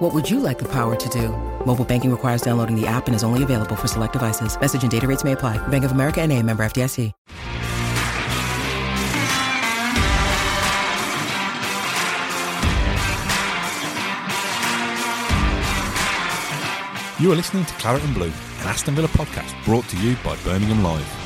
What would you like the power to do? Mobile banking requires downloading the app and is only available for select devices. Message and data rates may apply. Bank of America and a member FDIC. You are listening to Claret and Blue, an Aston Villa podcast brought to you by Birmingham Live.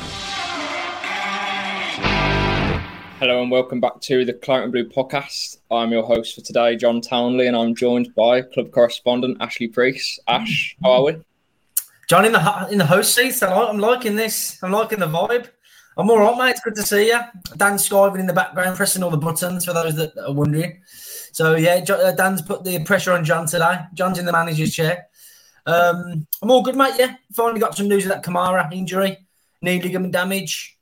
Hello and welcome back to the Claret and Blue podcast. I'm your host for today, John Townley, and I'm joined by club correspondent Ashley Preece. Ash, how are we? John in the in the host seats. I'm liking this. I'm liking the vibe. I'm all right, mate. It's good to see you. Dan skiving in the background, pressing all the buttons for those that are wondering. So yeah, uh, Dan's put the pressure on John today. John's in the manager's chair. Um, I'm all good, mate. Yeah, finally got some news of that Kamara injury, knee ligament damage.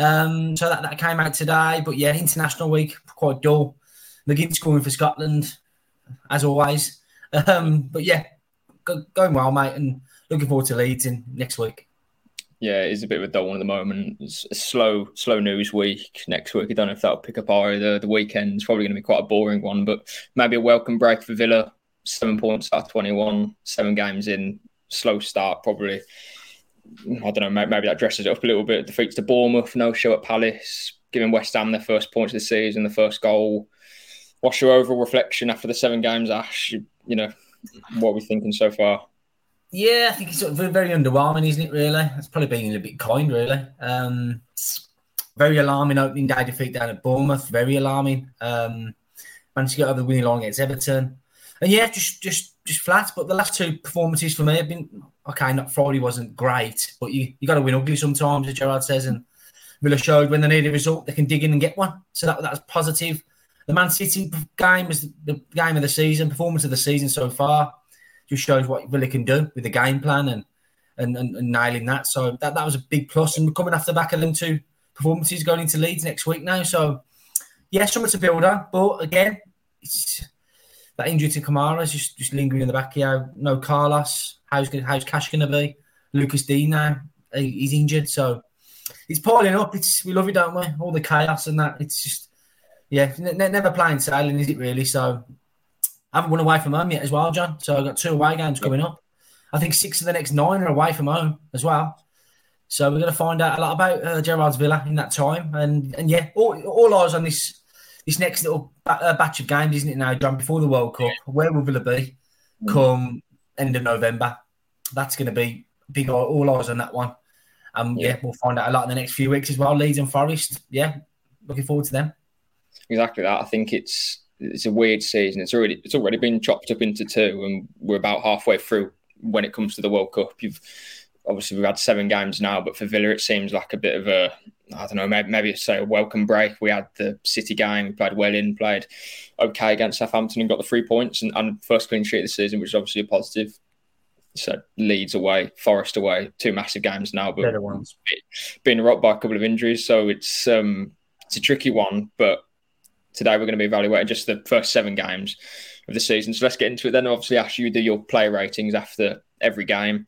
Um, so that, that came out today. But yeah, international week quite dull. McGinn scoring for Scotland, as always. Um, but yeah, go, going well, mate, and looking forward to Leeds in next week. Yeah, it's a bit of a dull one at the moment. It's a slow, slow news week next week. I don't know if that'll pick up either. The weekend's probably going to be quite a boring one, but maybe a welcome break for Villa seven points out of 21, seven games in, slow start probably. I don't know, maybe that dresses it up a little bit. Defeats to Bournemouth, no show at Palace, giving West Ham their first points of the season, the first goal. What's your overall reflection after the seven games, Ash? You, you know, what are we thinking so far? Yeah, I think it's sort of very underwhelming, isn't it, really? It's probably being a bit kind, really. Um, very alarming opening day defeat down at Bournemouth, very alarming. Um, managed to get over the winning line against Everton and yeah, just just just flat. But the last two performances for me have been okay. Not Friday wasn't great, but you you got to win ugly sometimes, as Gerrard says. And Villa showed when they need a result, they can dig in and get one. So that that's positive. The Man City game was the game of the season, performance of the season so far. Just shows what Villa can do with the game plan and and, and, and nailing that. So that, that was a big plus. And we're coming off the back of them two performances going into Leeds next week now. So yeah, something to build on. But again, it's that injury to Kamara is just, just lingering in the back here. No Carlos. How's how's Cash going to be? Lucas Digne now he's injured, so it's piling up. It's we love it, don't we? All the chaos and that. It's just yeah, n- never playing sailing, is it really? So I haven't won away from home yet as well, John. So I've got two away games coming up. I think six of the next nine are away from home as well. So we're going to find out a lot about uh, Gerrard's Villa in that time, and and yeah, all, all eyes on this this next little uh, batch of games, isn't it now, John, before the World Cup? Where will Villa be come end of November? That's going to be big all eyes on that one. Um, yeah. yeah. we'll find out a lot in the next few weeks as well. Leeds and Forest, yeah, looking forward to them. Exactly that. I think it's it's a weird season. It's already it's already been chopped up into two, and we're about halfway through when it comes to the World Cup. You've obviously we've had seven games now, but for Villa it seems like a bit of a I don't know maybe, maybe say a welcome break. We had the City game, we played well in, played okay against Southampton and got the three points and, and first clean sheet of the season, which is obviously a positive. So Leeds away, Forest away, two massive games now, but better ones. Being rocked by a couple of injuries, so it's um it's a tricky one. But today we're going to be evaluating just the first seven games of the season. So let's get into it. Then obviously, Ash, you do your play ratings after every game.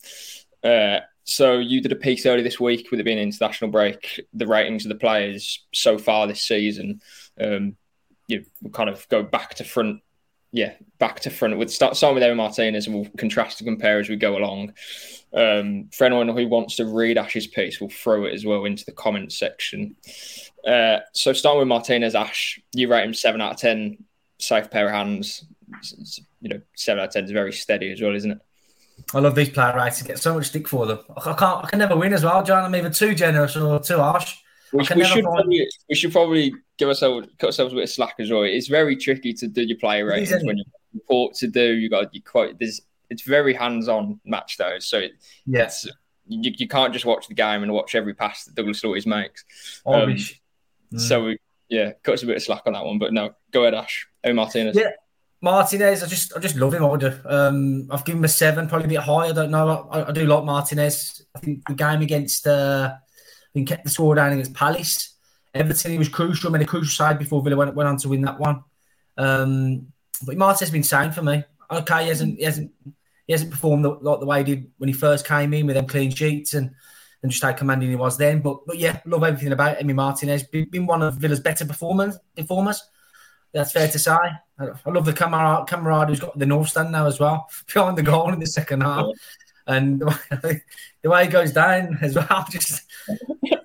Uh, so you did a piece earlier this week with it being international break, the ratings of the players so far this season. Um, you kind of go back to front, yeah, back to front. With start starting with Emi Martinez, and we'll contrast and compare as we go along. Um, for anyone who wants to read Ash's piece, we'll throw it as well into the comments section. Uh, so starting with Martinez, Ash, you rate him seven out of ten, safe pair of hands. you know, seven out of ten is very steady as well, isn't it? I love these player rights. I get so much stick for them. I can't. I can never win as well, John. I'm either too generous or too harsh. We, we should, probably, we should probably give ourselves cut ourselves a bit of slack as well. It's very tricky to do your player ratings when you report to do. You got you quite. There's it's very hands on match though. So it, yes, you, you can't just watch the game and watch every pass that Douglas Luiz makes. Um, mm. So we, yeah, cut us a bit of slack on that one. But no, go ahead, Ash. Oh, Martinez. Yeah. Martinez, I just I just love him. I do. Um, I've given him a seven, probably a bit high. I don't know. I, I, do like Martinez. I think the game against uh, He kept the score down against Palace. Everton, he was crucial, I mean, a crucial side before Villa went, went on to win that one. Um, but Martinez has been signed for me. Okay, he hasn't, he hasn't, he hasn't performed the, like the way he did when he first came in with them clean sheets and and just how commanding he was then. But but yeah, love everything about Emi Martinez. Been, been one of Villa's better performers. Performers. That's fair to say. I love the camera camaraderie who's got the north stand now as well behind the goal in the second half. And the way he goes down as well, just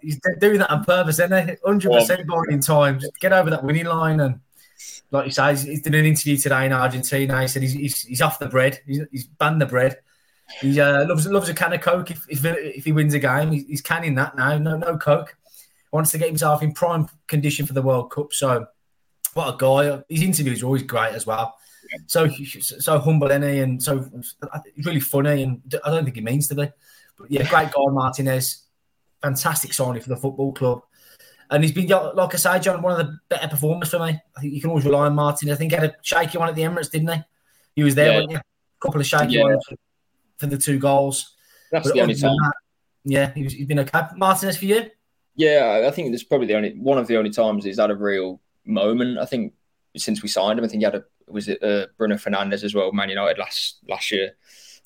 he's doing that on purpose, isn't he? Hundred percent buying time. Just get over that winning line, and like you say, he's, he's did an interview today in Argentina. He said he's, he's, he's off the bread. He's, he's banned the bread. He uh, loves loves a can of coke. If, if, if he wins a game, he's, he's canning that now. No no coke. Wants to get himself in prime condition for the World Cup. So what a guy! His interviews are always great as well. So so humble, is he? And so he's really funny, and I don't think he means to be. But yeah, great guy, Martinez. Fantastic signing for the football club. And he's been, like I say, John, one of the better performers for me. I think you can always rely on Martin. I think he had a shaky one at the Emirates, didn't he? He was there, yeah. A couple of shaky yeah. ones for, the two goals. That's but the only time. That, yeah, he he's been okay. Martinez for you? Yeah, I think there's probably the only one of the only times he's had a real moment. I think since we signed him, I think he had a was it uh, Bruno Fernandes as well, Man United last last year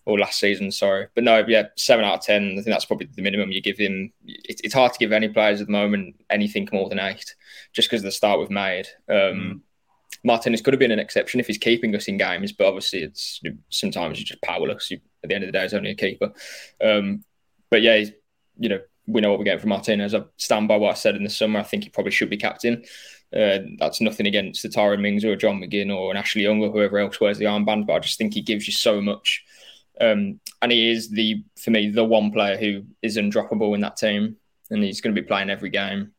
or last season, sorry. But no, yeah, seven out of ten. I think that's probably the minimum you give him. It, it's hard to give any players at the moment anything more than eight, just because of the start we've made. Um, mm. Martinez could have been an exception if he's keeping us in games, but obviously it's sometimes you're just powerless. You, at the end of the day, he's only a keeper. Um, but yeah, you know, we know what we're getting from Martinez. I stand by what I said in the summer. I think he probably should be captain. Uh, that's nothing against the Tyrone Mings or John McGinn or an Ashley Young or whoever else wears the armband, but I just think he gives you so much um, and he is the for me the one player who is undroppable in that team, and he's going to be playing every game,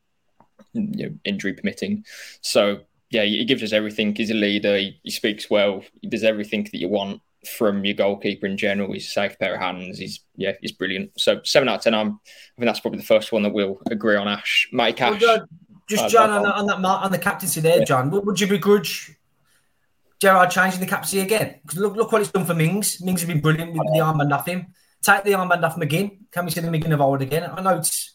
you know, injury permitting. So yeah, he gives us everything. He's a leader. He, he, speaks well. He does everything that you want from your goalkeeper in general. He's a safe pair of hands. He's yeah, he's brilliant. So seven out of ten. I'm, I think that's probably the first one that we'll agree on. Ash, Matty Cash. Well, just uh, John on, on, that on the captaincy there, yeah. John. Would you begrudge Gerrard changing the captaincy again. Because look, look what it's done for Mings. Mings has been brilliant with the armband off him. Take the armband off McGinn. Can we see the McGinn of old again? I know it's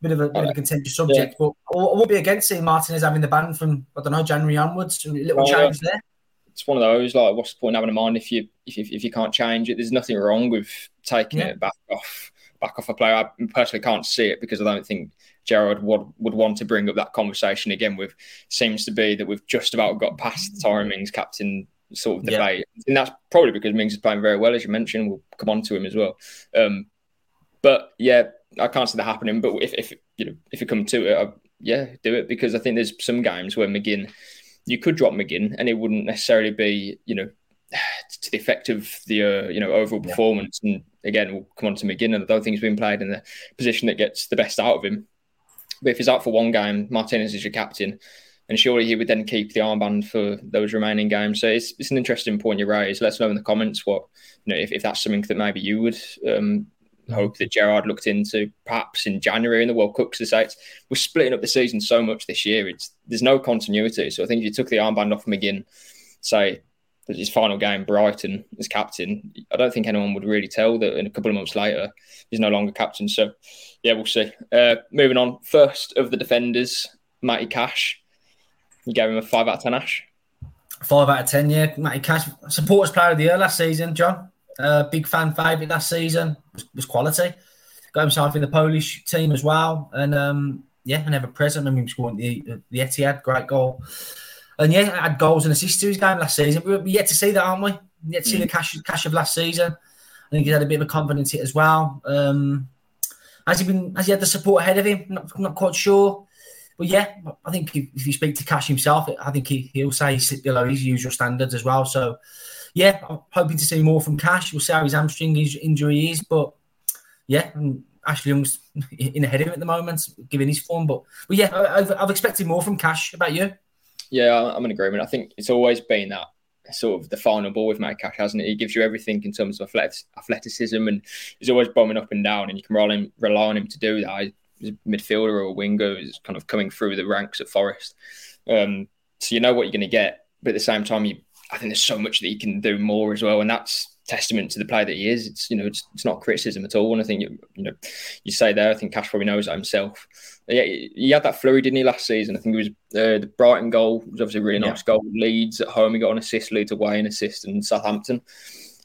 a bit of a, bit of a contentious subject, yeah. but I won't be against seeing Martinez having the ban from I don't know January onwards. A little well, change there. It's one of those like, what's the point having a mind if you if you, if you can't change it? There's nothing wrong with taking yeah. it back off back off a player. I personally can't see it because I don't think Gerrard would, would want to bring up that conversation again with seems to be that we've just about got past the Tyrone Mings captain sort of debate. Yeah. And that's probably because Mings is playing very well, as you mentioned. We'll come on to him as well. Um, but yeah, I can't see that happening. But if, if you know if you come to it, I, yeah, do it because I think there's some games where McGinn you could drop McGinn and it wouldn't necessarily be you know to the effect of the uh, you know overall performance. Yeah. And again, we'll come on to McGinn, and I don't think he's been played in the position that gets the best out of him. But if he's out for one game, Martinez is your captain, and surely he would then keep the armband for those remaining games. So it's, it's an interesting point you raise. Let us know in the comments what you know if, if that's something that maybe you would um, hope that Gerrard looked into perhaps in January in the World Cup. Because it's we're splitting up the season so much this year. It's there's no continuity. So I think if you took the armband off McGinn, say his final game, Brighton, as captain, I don't think anyone would really tell that in a couple of months later he's no longer captain. So, yeah, we'll see. Uh, moving on, first of the defenders, Matty Cash. You gave him a five out of ten, Ash. Five out of ten, yeah. Matty Cash, supporters player of the year last season, John. Uh, big fan favourite last season was, was, quality. Got himself in the Polish team as well, and um, yeah, and ever present. I mean, scoring the the Etihad, great goal. And yeah, had goals and assists to his game last season. We're yet to see that, aren't we? Yet to see the mm. cash cash of last season. I think he's had a bit of a confidence hit as well. Um, has he been? Has he had the support ahead of him? Not, not quite sure. But yeah, I think if, you speak to Cash himself, I think he, he'll say he's below his usual standards as well. So yeah, I'm hoping to see more from Cash. We'll see how his hamstring injury is, but yeah, Ashley Young's in ahead of him at the moment, given his form. But but yeah, I've, I've expected more from Cash. About you? Yeah, I'm in agreement. I think it's always been that sort of the final ball with Matt Cash, hasn't it? He gives you everything in terms of athleticism and he's always bombing up and down, and you can rely on him, rely on him to do that. He's a midfielder or a winger is kind of coming through the ranks at Forest. Um, so you know what you're going to get, but at the same time, you I think there's so much that he can do more as well, and that's testament to the player that he is. It's you know it's, it's not criticism at all. And I think you, you know you say there. I think Cash probably knows that himself. Yeah, he had that flurry, didn't he, last season? I think it was uh, the Brighton goal was obviously a really nice yeah. goal. Leeds at home, he got an assist. Leeds away, an assist, and Southampton.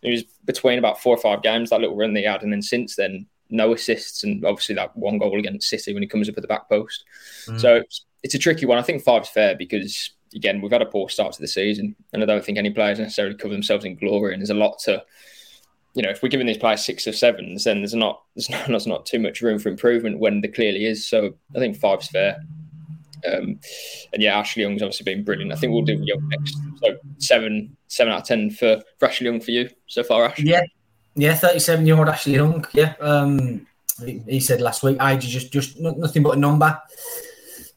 It was between about four or five games that little run they had, and then since then no assists, and obviously that one goal against City when he comes up at the back post. Mm. So it's, it's a tricky one. I think five's fair because again, we've had a poor start to the season, and I don't think any players necessarily cover themselves in glory. And there's a lot to, you know, if we're giving these players six or sevens, then there's not there's not, there's not too much room for improvement when there clearly is. So I think five's fair. Um, and yeah, Ashley Young's obviously been brilliant. I think we'll do Young next. So seven, seven out of ten for, for Ashley Young for you so far, Ash. Yeah, yeah, thirty-seven year old Ashley Young. Yeah, um, he, he said last week, I just just nothing but a number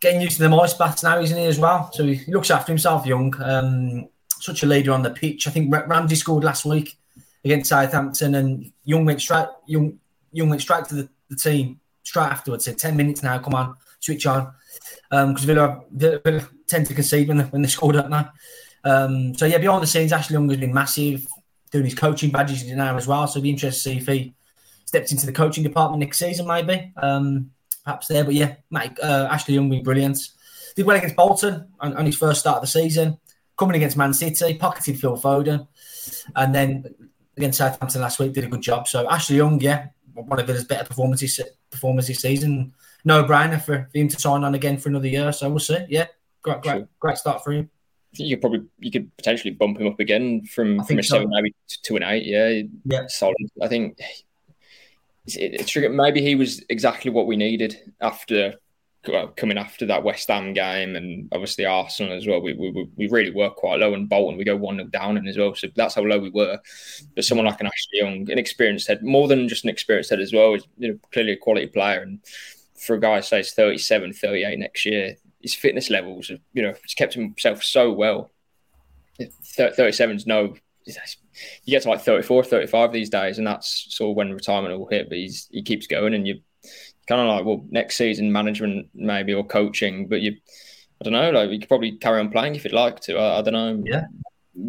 getting used to the ice baths now, isn't he, as well? So he looks after himself young. Um, such a leader on the pitch. I think Ramsey scored last week against Southampton, and Young went straight. Young, Young went straight to the, the team straight afterwards. Said ten minutes now. Come on, switch on. Because um, Villa, Villa, tend to concede when they, when they scored up now. Um, so yeah, behind the scenes, Ashley Young has been massive, doing his coaching badges now as well. So it'd be interesting to see if he steps into the coaching department next season, maybe. Um, perhaps there. But yeah, Mike, uh, Ashley Young been brilliant. Did well against Bolton on, on, his first start of the season. Coming against Man City, pocketed Phil Foden, and then against Southampton last week did a good job. So Ashley Young, yeah, one of his better performances performances this season. No brainer for, for him to sign on again for another year. So we'll see. Yeah, great, great, great start for him. I think you could probably you could potentially bump him up again from from a so. seven maybe to an eight. Yeah, yeah, solid. I think it's maybe he was exactly what we needed after well, coming after that West Ham game and obviously Arsenal as well. We, we, we really were quite low and Bolton we go one 0 down and as well. So that's how low we were. But someone like an Ashley Young, an experienced head, more than just an experienced head as well, is you know clearly a quality player. And for a guy say he's 37, 38 next year, his fitness levels, you know, he's kept himself so well. 37 is no you get to like 34, 35 these days, and that's sort of when retirement will hit. But he's he keeps going, and you kind of like, well, next season management maybe or coaching, but you, I don't know, like you could probably carry on playing if you'd like to. I, I don't know, yeah,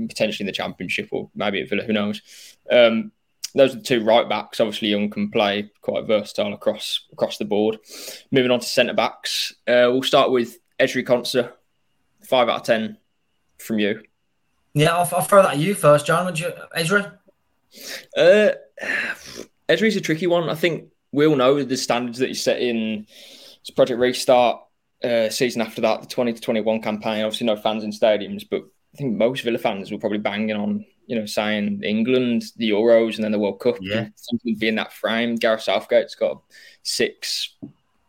potentially in the championship or maybe at Villa, who knows. Um, those are the two right backs. Obviously, Young can play quite versatile across across the board. Moving on to centre backs, uh, we'll start with Ezri Konsa. Five out of ten from you. Yeah, I'll, I'll throw that at you first, John. Would you, Ezri? Uh, Ezri's a tricky one. I think we all know the standards that you set in his Project Restart uh, season after that, the 20 to 21 campaign. Obviously, no fans in stadiums, but I think most Villa fans were probably banging on, you know, saying England, the Euros, and then the World Cup. Yeah. Something be in that frame. Gareth Southgate's got six,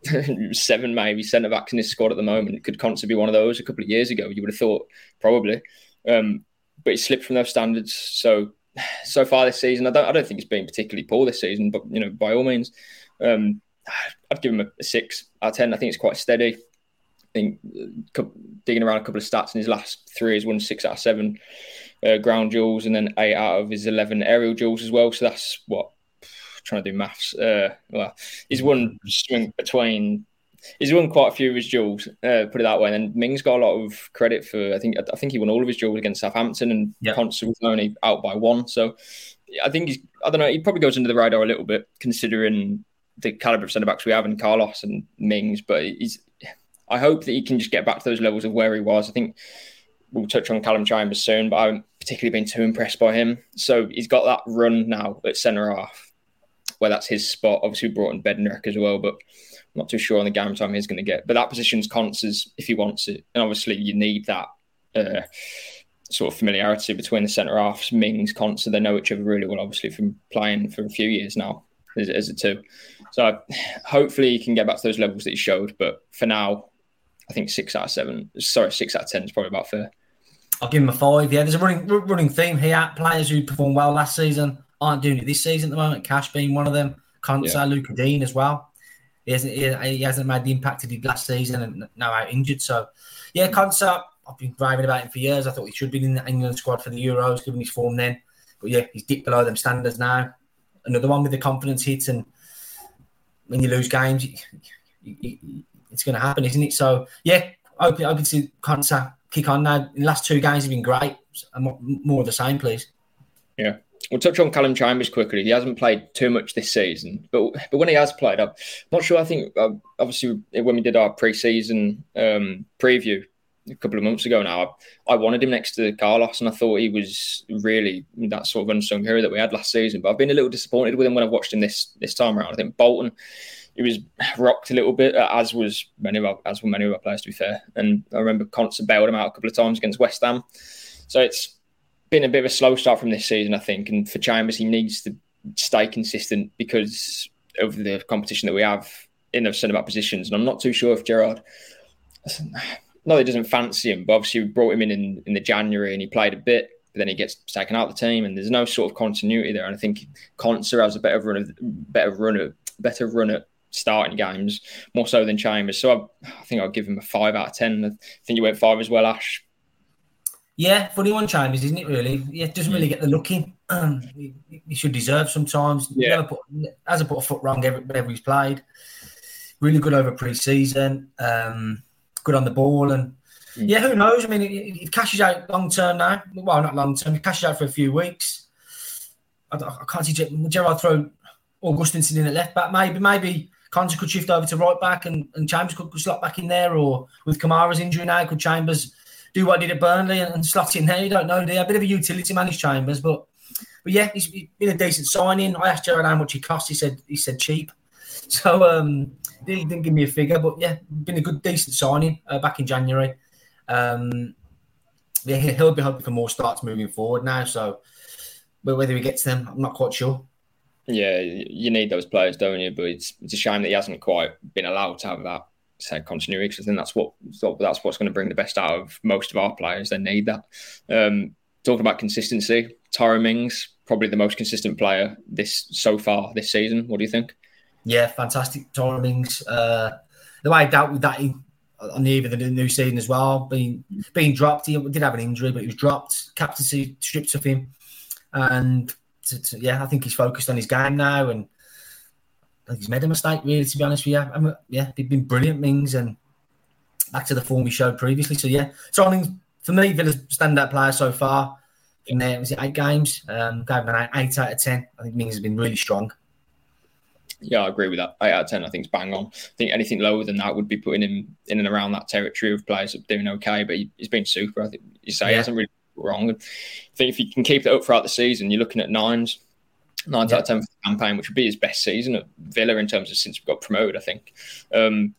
seven maybe centre backs in his squad at the moment. It Could constantly be one of those a couple of years ago. You would have thought probably. Um, but he slipped from those standards. So so far this season, I don't I don't think he's been particularly poor this season, but you know by all means, um, I'd give him a, a, six out of ten. I think it's quite steady. I think uh, digging around a couple of stats in his last three, he's won six out of seven uh, ground duels and then eight out of his eleven aerial duels as well. So that's what trying to do maths. Uh, well, he's won swing between he's won quite a few of his duels, uh, put it that way. And Mings got a lot of credit for. I think I think he won all of his duels against Southampton, and yep. was only out by one. So I think he's. I don't know. He probably goes under the radar a little bit, considering the caliber of centre backs we have in Carlos and Mings. But he's. I hope that he can just get back to those levels of where he was. I think we'll touch on Callum Chambers soon, but I haven't particularly been too impressed by him. So he's got that run now at centre half, where that's his spot. Obviously, we brought in Bednarek as well, but not too sure on the game time he's going to get. But that position's Konsa's if he wants it. And obviously, you need that uh, sort of familiarity between the centre halves. Mings, Konsa, they know each other really well, obviously, from playing for a few years now as, as a two. So hopefully, he can get back to those levels that he showed. But for now, I think six out of seven, sorry, six out of 10 is probably about fair. I'll give him a five. Yeah, there's a running running theme here. Players who performed well last season aren't doing it this season at the moment. Cash being one of them. Konsa, yeah. Lucas Digne as well. He hasn't he, hasn't made the impact he did last season and now out injured. So yeah, Konsa, I've been raving about him for years. I thought he should be in the England squad for the Euros, given his form then. But yeah, he's dipped below them standards now. Another one with the confidence hit, and when you lose games, it's going to happen, isn't it? So yeah, open open to Konsa kick on now. In the last two games, have been great. More of the same, please. Yeah, we'll touch on Callum Chambers quickly. He hasn't played too much this season, but but when he has played, I'm not sure. I think uh, obviously when we did our pre-season um, preview a couple of months ago now, I, I, wanted him next to Carlos, and I thought he was really that sort of unsung hero that we had last season. But I've been a little disappointed with him when I've watched him this this time around. I think Bolton, he was rocked a little bit, as was many of our, as were many of our players, to be fair. And I remember Konsa bailed him out a couple of times against West Ham. So it's been a bit of a slow start from this season, I think. And for Chambers, he needs to stay consistent because of the competition that we have in the centre back positions. And I'm not too sure if Gerrard, no, he doesn't fancy him, but obviously we brought him in, in in the January and he played a bit. But then he gets taken out of the team, and there's no sort of continuity there. And I think Konsa has a better run, of, better run runner, better run at starting games more so than Chambers. So I, I think I'll give him a five out of ten. I think you went five as well, Ash. Yeah, funny one Chambers, isn't it? Really, yeah, doesn't really get the look in. Um, he, he, should deserve sometimes. Yeah, never put, hasn't put a foot wrong every, whenever he's played. Really good over pre-season. Um, good on the ball, and mm. yeah, who knows? I mean, it, it cashes out long term now. Well, not long term. It cashes out for a few weeks. I, I can't see Gerrard throw Augustinsson in at left back. Maybe, maybe Konsa could shift over to right back, and, and Chambers could, could slot back in there. Or with Kamara's injury now, could Chambers? Do what he did at Burnley and, and slot in there. You don't know. They're a bit of a utility man, his Chambers, but but yeah, he's been a decent signing. I asked Gerrard how much he cost. He said he said cheap. So um, he didn't give me a figure, but yeah, been a good decent signing uh, back in January. Um, yeah, he'll be hoping for more starts moving forward now. So, whether he gets them, I'm not quite sure. Yeah, you need those players, don't you? But it's it's a shame that he hasn't quite been allowed to have that say continuity because I think that's what that's what's going to bring the best out of most of our players. They need that. Um, talking about consistency, Tyrone Mings probably the most consistent player this so far this season. What do you think? Yeah, fantastic, Tyrone Mings. Uh, the way I with that in, on the eve of the new season as well, being being dropped. He did have an injury, but he was dropped. Captaincy stripped of him, and to, to, yeah, I think he's focused on his game now and he's made a mistake, really, to be honest with you. I'm, yeah, they've been brilliant, Mings, and back to the form we showed previously. So, yeah, so I think for me, Villa's standout player so far in there was it eight games? Um, gave him an eight out of 10. I think Mings has been really strong. Yeah, I agree with that. Eight out of ten, I think is bang on. I think anything lower than that would be putting him in and around that territory of players doing okay. But he, has been super. I think you say yeah. he hasn't really wrong. I think if you can keep it up throughout the season, you're looking at nines, nine yeah. out of ten for the campaign, which would be his best season at Villa in terms of since we got promoted. I think. Um,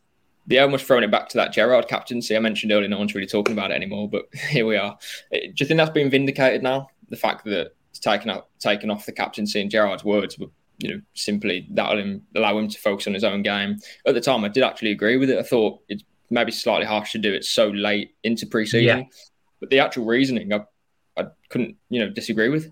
yeah, almost throwing it back to that Gerrard captaincy I mentioned earlier. No one's really talking about it anymore, but here we are. Do you think that's been vindicated now? The fact that it's taken out, taken off the captaincy in Gerrard's words, but you know, simply that'll allow him to focus on his own game. At the time, I did actually agree with it. I thought it's maybe slightly harsh to do it so late into pre-season, yeah. but the actual reasoning, I, I couldn't, you know, disagree with.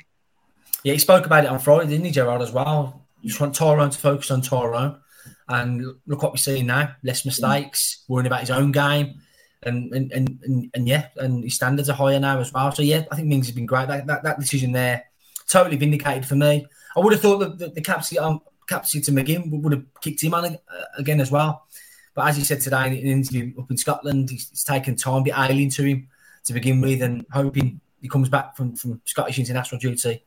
Yeah, he spoke about it on Friday, didn't he, Gerrard, as well? You just want Tyrone to focus on Tyrone. And look what we're seeing now less mistakes, worrying about his own game. And and, and, and, and yeah, and his standards are higher now as well. So, yeah, I think Mings has been great. That, that, that decision there, totally vindicated for me. I would have thought that the, the um, capacity to McGinn would have kicked him on uh, again as well. But as he said today in an interview up in Scotland, he's, taken time, be alien to him to begin with, and hoping he comes back from, from Scottish international duty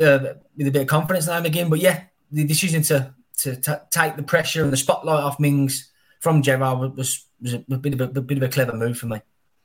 uh, with a bit of confidence now again. But yeah, the decision to to t- take the pressure and the spotlight off Mings from Gerrard was was a, a, bit of a, a, bit of a clever move for me.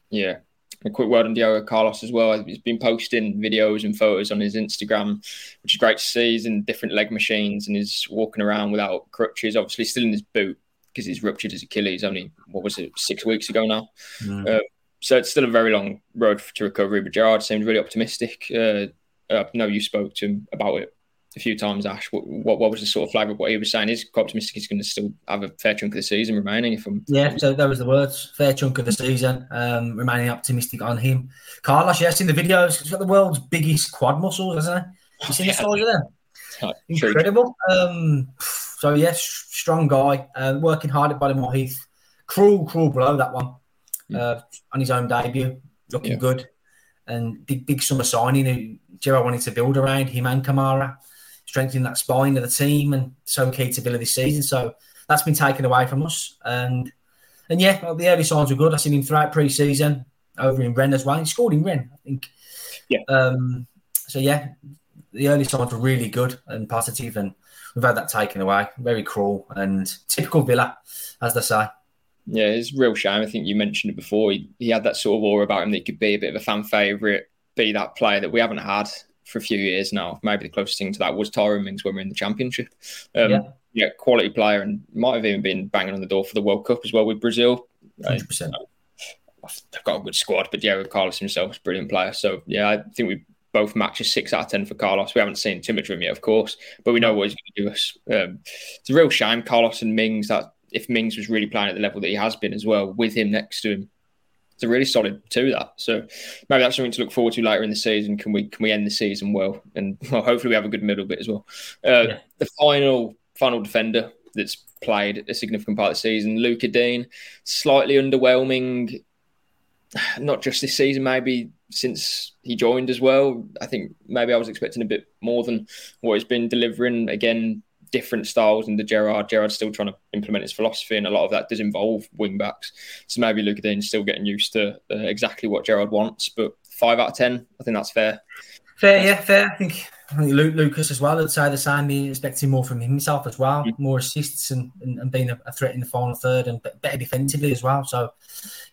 Yeah. A quick word on Diego Carlos as well. He's been posting videos and photos on his Instagram, which is great to see. He's in different leg machines and he's walking around without crutches. Obviously, still in his boot because he's ruptured his Achilles only what was it six weeks ago now. Mm. Uh, so it's still a very long road to recovery. But Gerrard seemed really optimistic. Uh, I know you spoke to him about it a few times, Ash. What, what, what was the sort of flag of what he was saying? Is optimistic he's going to still have a fair chunk of the season remaining? If I'm yeah, so that was the words. Fair chunk of the season, um, remaining optimistic on him. Carlos, yeah, seen the videos. He's got the world's biggest quad muscles, hasn't he? You seen the soldier there? Incredible. Um, so yes, strong guy, uh, working hard at Bodymoor Heath. Cruel, cruel blow that one uh, on his own debut, looking yeah. good, and big, big summer signing. Who Gerrard wanted to build around him and Kamara, strengthening that spine of the team, and so key to Villa this season. So that's been taken away from us, and and yeah, well, the early signs were good. I've seen him throughout pre-season over in Rennes as well. He scored in Rennes, I think. Yeah. Um, so yeah, the early signs were really good and positive, and we've had that taken away. Very cruel and typical Villa, as they say. Yeah, it's a real shame. I think you mentioned it before. He, he had that sort of aura about him that he could be a bit of a fan favourite, be that player that we haven't had for a few years now. Maybe the closest thing to that was Tyrone Mings when we were in the Championship. Um, yeah. yeah. quality player and might have even been banging on the door for the World Cup as well with Brazil. 100%. they've got a good squad, but yeah, Carlos himself is a brilliant player. So yeah, I think we both matches six out of ten for Carlos. We haven't seen too much of him yet, of course, but we know what he's going to do us. Um, it's a real shame, Carlos and Mings. That if Mings was really playing at the level that he has been as well, with him next to him, it's a really solid two. That so maybe that's something to look forward to later in the season. Can we can we end the season well? And well, hopefully we have a good middle bit as well. Uh, yeah. The final final defender that's played a significant part of the season, Lucas Digne, slightly underwhelming. Not just this season, maybe since he joined as well. I think maybe I was expecting a bit more than what he's been delivering. Again, different styles under Gerrard. Gerrard's still trying to implement his philosophy, and a lot of that does involve wing backs. So maybe Lucas Digne's still getting used to uh, exactly what Gerrard wants. But five out of ten, I think that's fair. Fair, yeah, fair. I think, I think Lucas as well. I'd the same. Be expecting more from himself as well, mm-hmm. more assists and, and, and being a, threat in the final third and better defensively as well. So,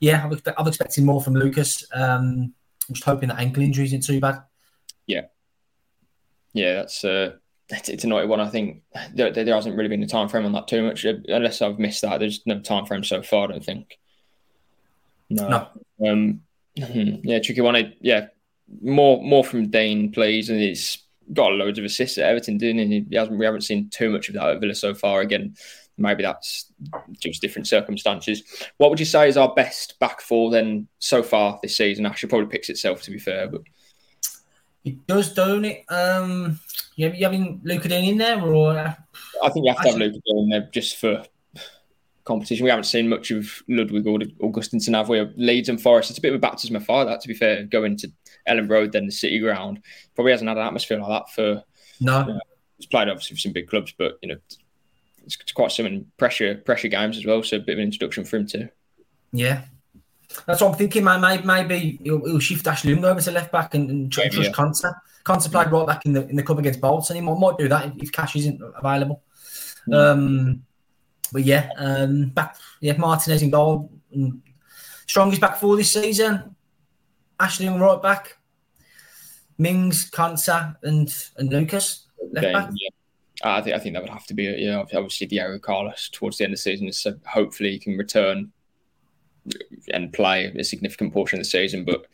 yeah, I'm, I'm expecting more from Lucas. Um, I'm just hoping that ankle injury isn't too bad. Yeah, yeah, that's uh, it's, it's a naughty one. I think there, there hasn't really been a time frame on that too much, unless I've missed that. There's no time frame so far. I don't think. No. no. Um, yeah, tricky one. Yeah, more more from Digne, please. And he's got loads of assists at Everton, didn't he? he hasn't, we haven't seen too much of that at Villa so far. Again, maybe that's just different circumstances. What would you say is our best back four then so far this season? Actually, probably picks itself to be fair, but it does, don't it? Um, you, you having Lucas Digne in there, or I think you have to have Lucas Digne in there just for competition. We haven't seen much of Ludwig or Augustinsson, have we? Leeds and Forest. It's a bit of a baptism of fire, that to be fair, going to Elland Road, then the City Ground. Probably hasn't had an atmosphere like that for. No. You know, he's played obviously for some big clubs, but you know, it's, it's quite some pressure pressure games as well. So a bit of an introduction for him too. Yeah, that's what I'm thinking, man. Maybe, maybe he'll, he'll shift Ashley Young over to left back and, and trust yeah. Konsa. Konsa played right back in the in the club against Bolton. He might, might do that if, if cash isn't available. Mm. Um, but yeah, um, back yeah Martinez in goal. Strongest back four this season. Ashley Young right back. Mings, Konsa, and and Lucas left back. Yeah. I think I think that would have to be you know obviously Diego Carlos towards the end of the season, so hopefully he can return and play a significant portion of the season. But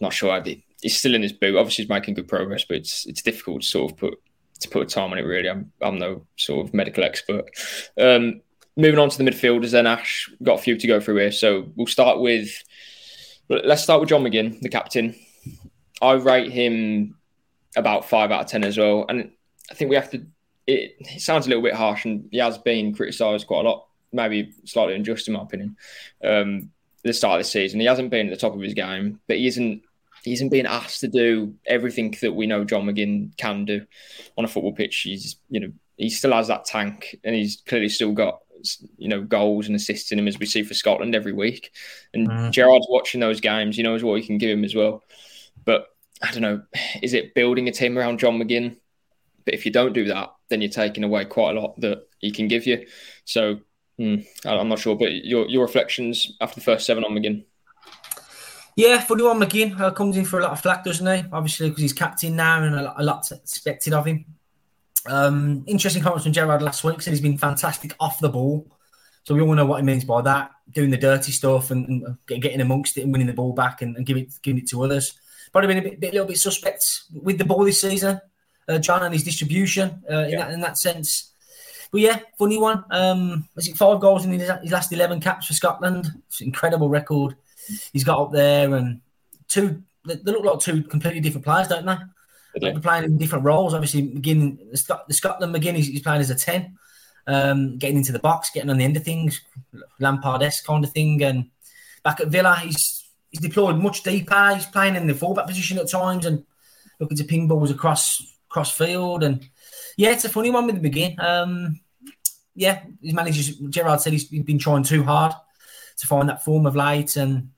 not sure. He's still in his boot. Obviously, he's making good progress, but it's it's difficult to sort of put to put a time on it. Really, I'm I'm no sort of medical expert. Um, moving on to the midfielders, then Ash got a few to go through here. So we'll start with let's start with John McGinn, the captain. I rate him about five out of ten as well, and I think we have to it, it sounds a little bit harsh, and he has been criticised quite a lot, maybe slightly unjust in my opinion. Um, the start of the season, he hasn't been at the top of his game, but he isn't he isn't being asked to do everything that we know John McGinn can do on a football pitch. He's you know he still has that tank, and he's clearly still got you know goals and assists in him as we see for Scotland every week. And mm. Gerrard's watching those games; he knows what he can give him as well. But I don't know, is it building a team around John McGinn? But if you don't do that, then you're taking away quite a lot that he can give you. So hmm, I'm not sure, but your your reflections after the first seven on McGinn. Yeah, funny one, McGinn uh, comes in for a lot of flack, doesn't he? Obviously, because he's captain now and a lot, a lot expected of him. Um, interesting comments from Gerrard last week. Said he's been fantastic off the ball. So we all know what he means by that, doing the dirty stuff and, and getting amongst it and winning the ball back and, and giving it giving it to others. Probably been a bit, bit, little bit suspect with the ball this season uh, John and his distribution uh, in, yeah. that, in that sense. But yeah, funny one. Um, was it five goals in his, his last eleven caps for Scotland? It's an incredible record. He's got up there, and two. They look like two completely different players, don't they? Yeah. They're playing in different roles. Obviously, McGinn, the Scotland McGinn, he's, he's playing as a ten, um, getting into the box, getting on the end of things, Lampard-esque kind of thing. And back at Villa, he's he's deployed much deeper. He's playing in the fullback position at times and looking to ping balls across cross field. And yeah, it's a funny one with McGinn. Um, yeah, his manager Gerrard said he's been trying too hard to find that form of late, and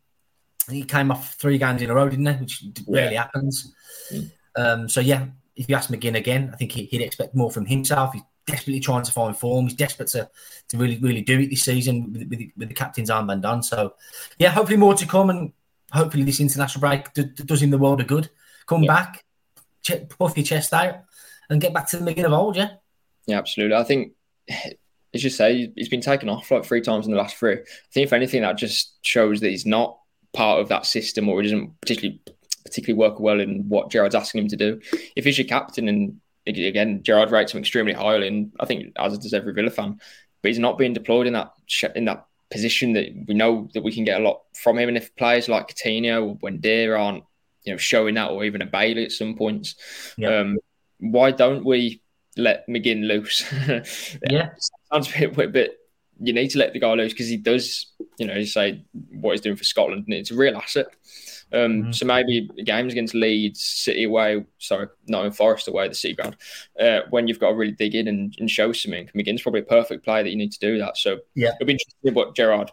he came off three games in a row, didn't he? Which rarely happens. Mm. Um, so yeah, if you ask McGinn again, I think he, would expect more from himself. He's desperately trying to find form. He's desperate to, to really really do it this season with, with, with the captain's armband on. So, yeah, hopefully more to come, and hopefully this international break d- d- does him the world of good. Come yeah. back, ch- puff your chest out, and get back to the beginning of old. Yeah, yeah, absolutely. I think. As you say, he's been taken off like three times in the last three. I think, if anything, that just shows that he's not part of that system or he doesn't particularly particularly work well in what Gerrard's asking him to do. If he's your captain and again, Gerrard rates him extremely highly, and I think as does every Villa fan. But he's not being deployed in that in that position that we know that we can get a lot from him. And if players like Coutinho or Buendia aren't, you know, showing that, or even a Bailey at some points, yeah. um, why don't we let McGinn loose? yeah, sounds a bit, a bit. You need to let the guy loose because he does, you know, say what he's doing for Scotland, and it's a real asset. Um, mm-hmm. So maybe games against Leeds, City away, sorry, not in Forest away, the City ground, uh, when you've got to really dig in and, and show something. McGinn's probably a perfect player that you need to do that. So yeah, it'll be interesting what Gerrard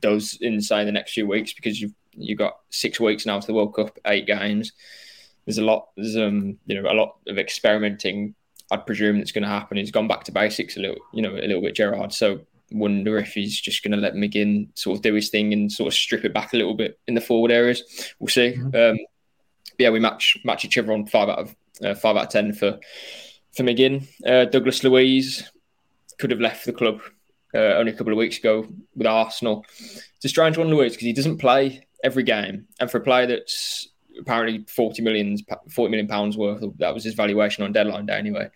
does in say the next few weeks because you've you've got six weeks now to the World Cup, eight games. There's a lot, there's um, you know, a lot of experimenting. I'd presume that's going to happen. He's gone back to basics a little, you know, a little bit, Gerrard. So wonder if he's just going to let McGinn sort of do his thing and sort of strip it back a little bit in the forward areas. We'll see. Mm-hmm. Um, yeah, we match match each other on five out of uh, five out of ten for for McGinn. Uh, Douglas Luiz could have left the club uh, only a couple of weeks ago with Arsenal. It's a strange one, Luiz, because he doesn't play every game, and for a player that's apparently 40 million 40 million pounds worth, Of, that was his valuation on deadline day anyway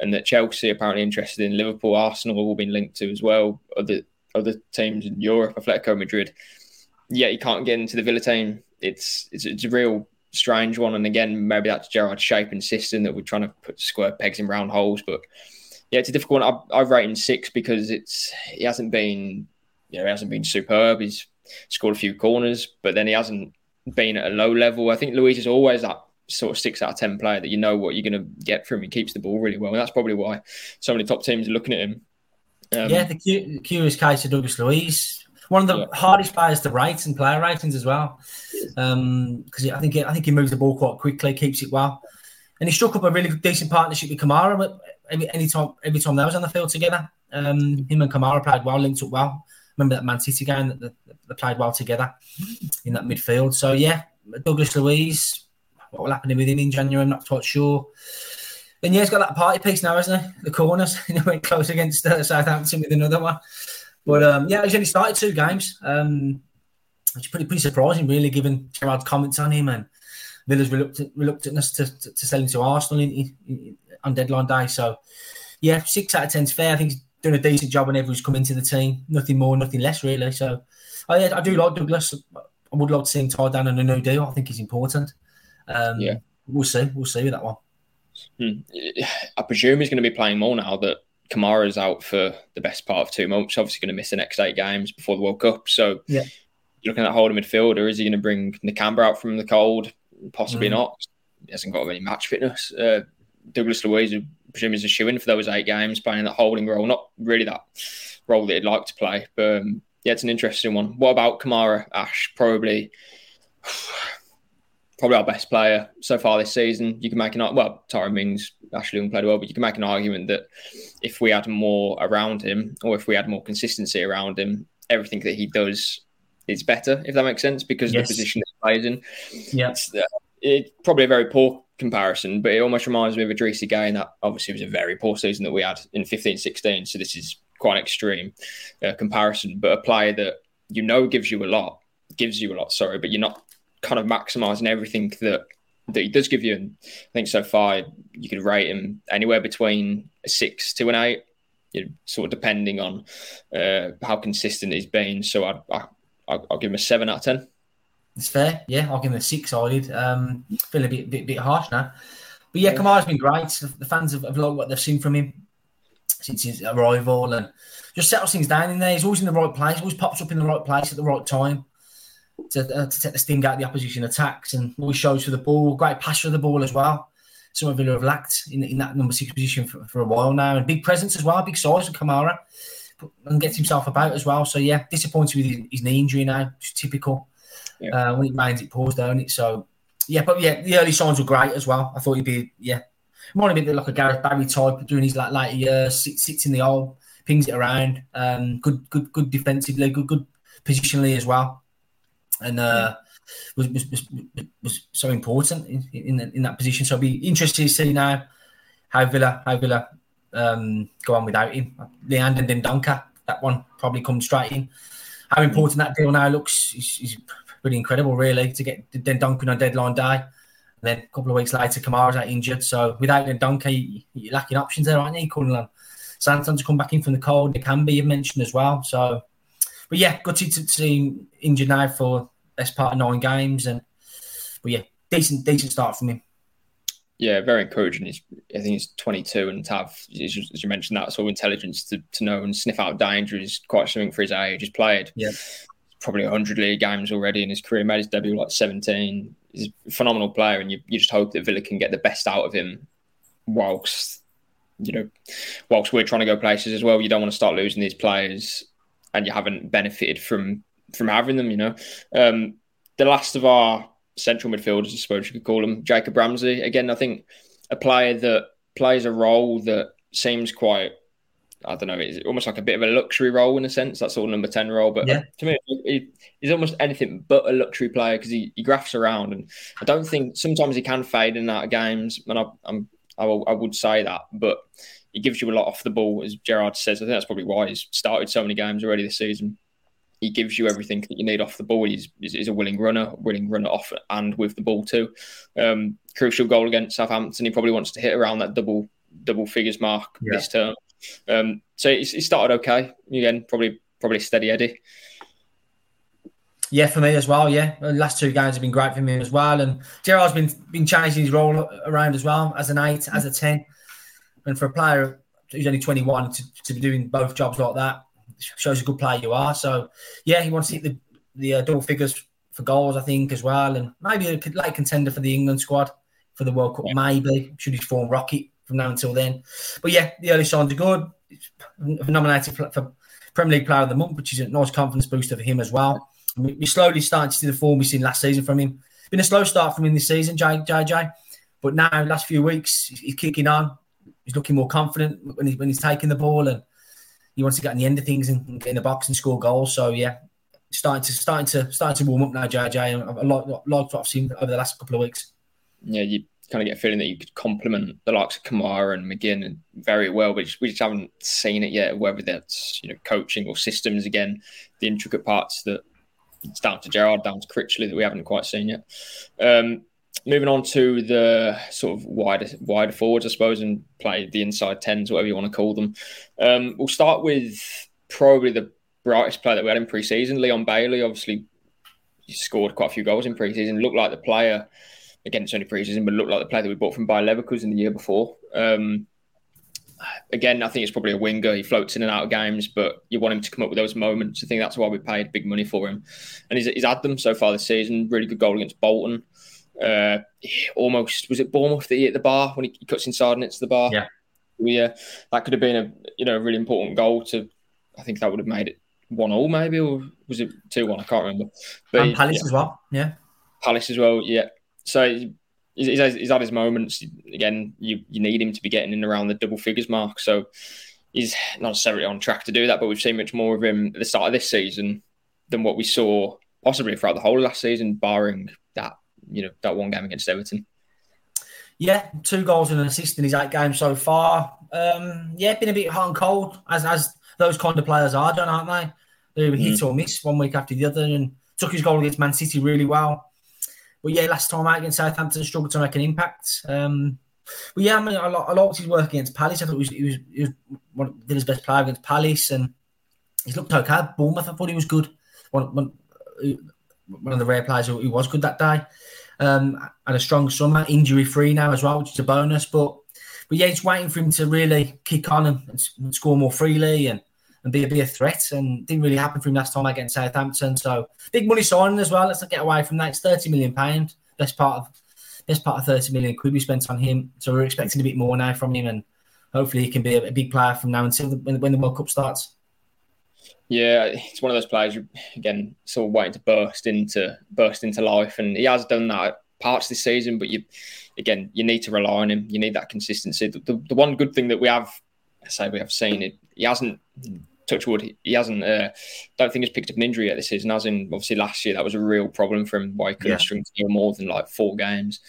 and that Chelsea apparently interested in Liverpool, Arsenal have all been linked to as well. Other other teams in Europe, Atletico Madrid. Yeah, he can't get into the Villa team. It's it's, it's a real strange one. And again, maybe that's Gerrard's shape and system that we're trying to put square pegs in round holes. But yeah, it's a difficult one. I, I've rated six because it's he hasn't been you know he hasn't been superb. He's scored a few corners, but then he hasn't been at a low level. I think Luiz is always that sort of six out of ten player that you know what you're going to get from him. He keeps the ball really well, and that's probably why so many top teams are looking at him. Um, yeah, the cu- curious case of Douglas Luiz, one of the yeah. hardest players to rate and player ratings as well, because um, I think I think he moves the ball quite quickly, keeps it well, and he struck up a really decent partnership with Kamara. Every any time, every time they was on the field together, um, him and Kamara played well, linked up well. Remember that Man City game that they, played well together in that midfield. So yeah, Douglas Luiz, what will happen with him in January, I'm not quite sure. And yeah, he's got that party piece now, hasn't he? The corners. he went close against uh, Southampton with another one. But um, yeah, he's only started two games. Um, it's pretty pretty surprising, really, given Gerrard's comments on him and Villa's reluctant, reluctantness to, to, to sell him to Arsenal in, in, on deadline day. So yeah, six out of ten is fair. I think doing a decent job whenever he's come into the team. Nothing more, nothing less, really. So I, I do like Douglas. I would like to see him tied down on a new deal. I think he's important. Um, yeah, we'll see. We'll see with that one. Hmm. I presume he's going to be playing more now that Kamara's out for the best part of two months. Obviously, going to miss the next eight games before the World Cup. So, yeah. looking at holding midfielder, is he going to bring Nakamba out from the cold? Possibly mm. not. He hasn't got any match fitness. Uh, Douglas Luiz, presume, is a shoe in for those eight games, playing that holding role. Not really that role that he'd like to play, but um, yeah, it's an interesting one. What about Kamara? Ash probably probably our best player so far this season. You can make an well, Tyrone Mings actually played well, but you can make an argument that if we had more around him, or if we had more consistency around him, everything that he does is better. If that makes sense, because yes. of the position that he plays in. Yeah, it's, uh, it's probably a very poor comparison, but it almost reminds me of Idrissa Gueye. That obviously was a very poor season that we had in 15-16. So this is quite an extreme uh, comparison, but a player that you know gives you a lot, gives you a lot. Sorry, but you're not kind of maximising everything that that he does give you. And I think so far you could rate him anywhere between a six to an eight, you know, sort of depending on uh, how consistent he's been. So I'd, I, I'll, I'll give him a seven out of ten. It's fair, yeah. I'll give him a six. I did. Um, feel a bit, bit, bit harsh now, but yeah, Kamara's been great. The fans have, have liked what they've seen from him since his arrival, and just settles things down in there. He's always in the right place. Always pops up in the right place at the right time to, uh, to take the sting out of the opposition attacks and always shows for the ball. Great pass for the ball as well. Some of Villa have lacked in, in that number six position for, for a while now. And big presence as well, big size of Kamara and gets himself about as well. So, yeah, disappointed with his, his knee injury now. Just typical. Yeah. Uh, when it rains, it pours down it. So, yeah, but yeah, the early signs were great as well. I thought he'd be, yeah, More a bit like a Gareth Barry type, doing his like like years, sits, sits in the hole, pings it around. Um, good, good, good defensively, good, good positionally as well, and uh, was, was, was was so important in, in in that position. So I'll be interested to see now how Villa how Villa um, go on without him. Leander Dendoncker, that one probably comes straight in. How important that deal now looks is, is pretty incredible, really, to get Dendoncker on deadline day. And then a couple of weeks later, Kamara's out injured. So without Dendoncker, you're lacking options there, aren't you? Calling on come back in from the cold. It can be you mentioned as well. So, but yeah, gutted to see him injured now for best part of nine games. And but yeah, decent decent start from him yeah, very encouraging. He's, I think he's 22 and to have, as you mentioned, that sort of intelligence to, to know and sniff out danger is quite something for his age. He's played yeah. Probably 100 league games already in his career, made his debut like 17. He's a phenomenal player, and you, you just hope that Villa can get the best out of him whilst, you know, whilst we're trying to go places as well. You don't want to start losing these players and you haven't benefited from from having them, you know. Um, the last of our central midfielders, I suppose you could call him, Jacob Ramsey. Again, I think a player that plays a role that seems quite, I don't know, it's almost like a bit of a luxury role in a sense, that sort of number 10 role. But yeah. to me, he, he's almost anything but a luxury player because he, he graphs around. And I don't think sometimes he can fade in and out of games. And I, I'm, I, will, I would say that. But he gives you a lot off the ball, as Gerrard says. I think that's probably why he's started so many games already this season he gives you everything that you need off the ball. He's, he's a willing runner, willing runner off and with the ball too. Um, crucial goal against Southampton. He probably wants to hit around that double double figures mark yeah. this term. Um, so he, he, started okay. Again, probably probably steady Eddie. Yeah, for me as well. Yeah, the last two games have been great for me as well. And Gerrard's been been changing his role around as well as an eight, as a ten, and for a player who's only twenty one to, to be doing both jobs like that shows a good player you are. So yeah, he wants to hit the the uh, double figures for goals, I think, as well, and maybe a late contender for the England squad for the World Cup. Yeah. Maybe should his form rocket from now until then. But yeah, the early signs are good. Nominated for Premier League Player of the Month, which is a nice confidence booster for him as well. We're slowly starting to see the form we've seen last season from him. Been a slow start from him this season, JJ, but now last few weeks he's kicking on. He's looking more confident when he's when he's taking the ball and he wants to get in the end of things and get in the box and score goals. So yeah, starting to starting to starting to warm up now, JJ. Lot, lot, lot what I've seen over the last couple of weeks. Yeah, you kind of get a feeling that you could complement the likes of Kamara and McGinn very well, but we just haven't seen it yet. Whether that's you know coaching or systems, again, the intricate parts that it's down to Gerrard, down to Critchley that we haven't quite seen yet. Um, moving on to the sort of wider wider forwards, I suppose, and play the inside tens, whatever you want to call them. Um, we'll start with probably the brightest player that we had in pre-season, Leon Bailey. Obviously, he scored quite a few goals in pre-season. Looked like the player. Again, it's only pre-season, but looked like the player that we bought from Bayer Leverkusen the year before. Um, again, I think it's probably a winger. He floats in and out of games, but you want him to come up with those moments. I think that's why we paid big money for him, and he's, he's had them so far this season. Really good goal against Bolton uh, almost was it Bournemouth that he hit the bar when he, cuts inside and hits the bar. Yeah, yeah, that could have been a you know a really important goal to. I think that would have made it one all maybe, or was it two one? I can't remember. But and Palace yeah. as well. Yeah, Palace as well. Yeah. So he's, he's, he's had his moments. Again, you you need him to be getting in around the double figures mark. So he's not necessarily on track to do that, but we've seen much more of him at the start of this season than what we saw possibly throughout the whole last season, barring that you know that one game against Everton. Yeah, two goals and an assist in his eight games so far. Um, yeah, been a bit hot and cold as as those kind of players are done, aren't they? They mm. hit or miss one week after the other, and took his goal against Man City really well. But yeah, last time out against Southampton, struggled to make an impact. Um, but yeah, I mean, I, I liked his work against Palace. I thought he was, he was, he was one of his best play against Palace, and he's looked okay. Bournemouth, I thought he was good. One, one, one of the rare players who, was good that day. Um, had a strong summer, injury free now as well, which is a bonus. But but yeah, it's waiting for him to really kick on and, and score more freely and, and be, be a threat. And didn't really happen for him last time against Southampton. So big money signing as well. Let's not get away from that. It's thirty million pound. Best part of best part of thirty million could be spent on him. So we're expecting a bit more now from him, and hopefully he can be a, a big player from now until the, when, when the World Cup starts. Yeah, it's one of those players again sort of waiting to burst into burst into life, and he has done that parts this season, but you again you need to rely on him. You need that consistency. The, the, the one good thing that we have, I say we have seen it, he hasn't touch wood, he hasn't. Uh, don't think he's picked up an injury yet this season. As in, obviously last year that was a real problem for him. Why he couldn't yeah. string together more than like four games.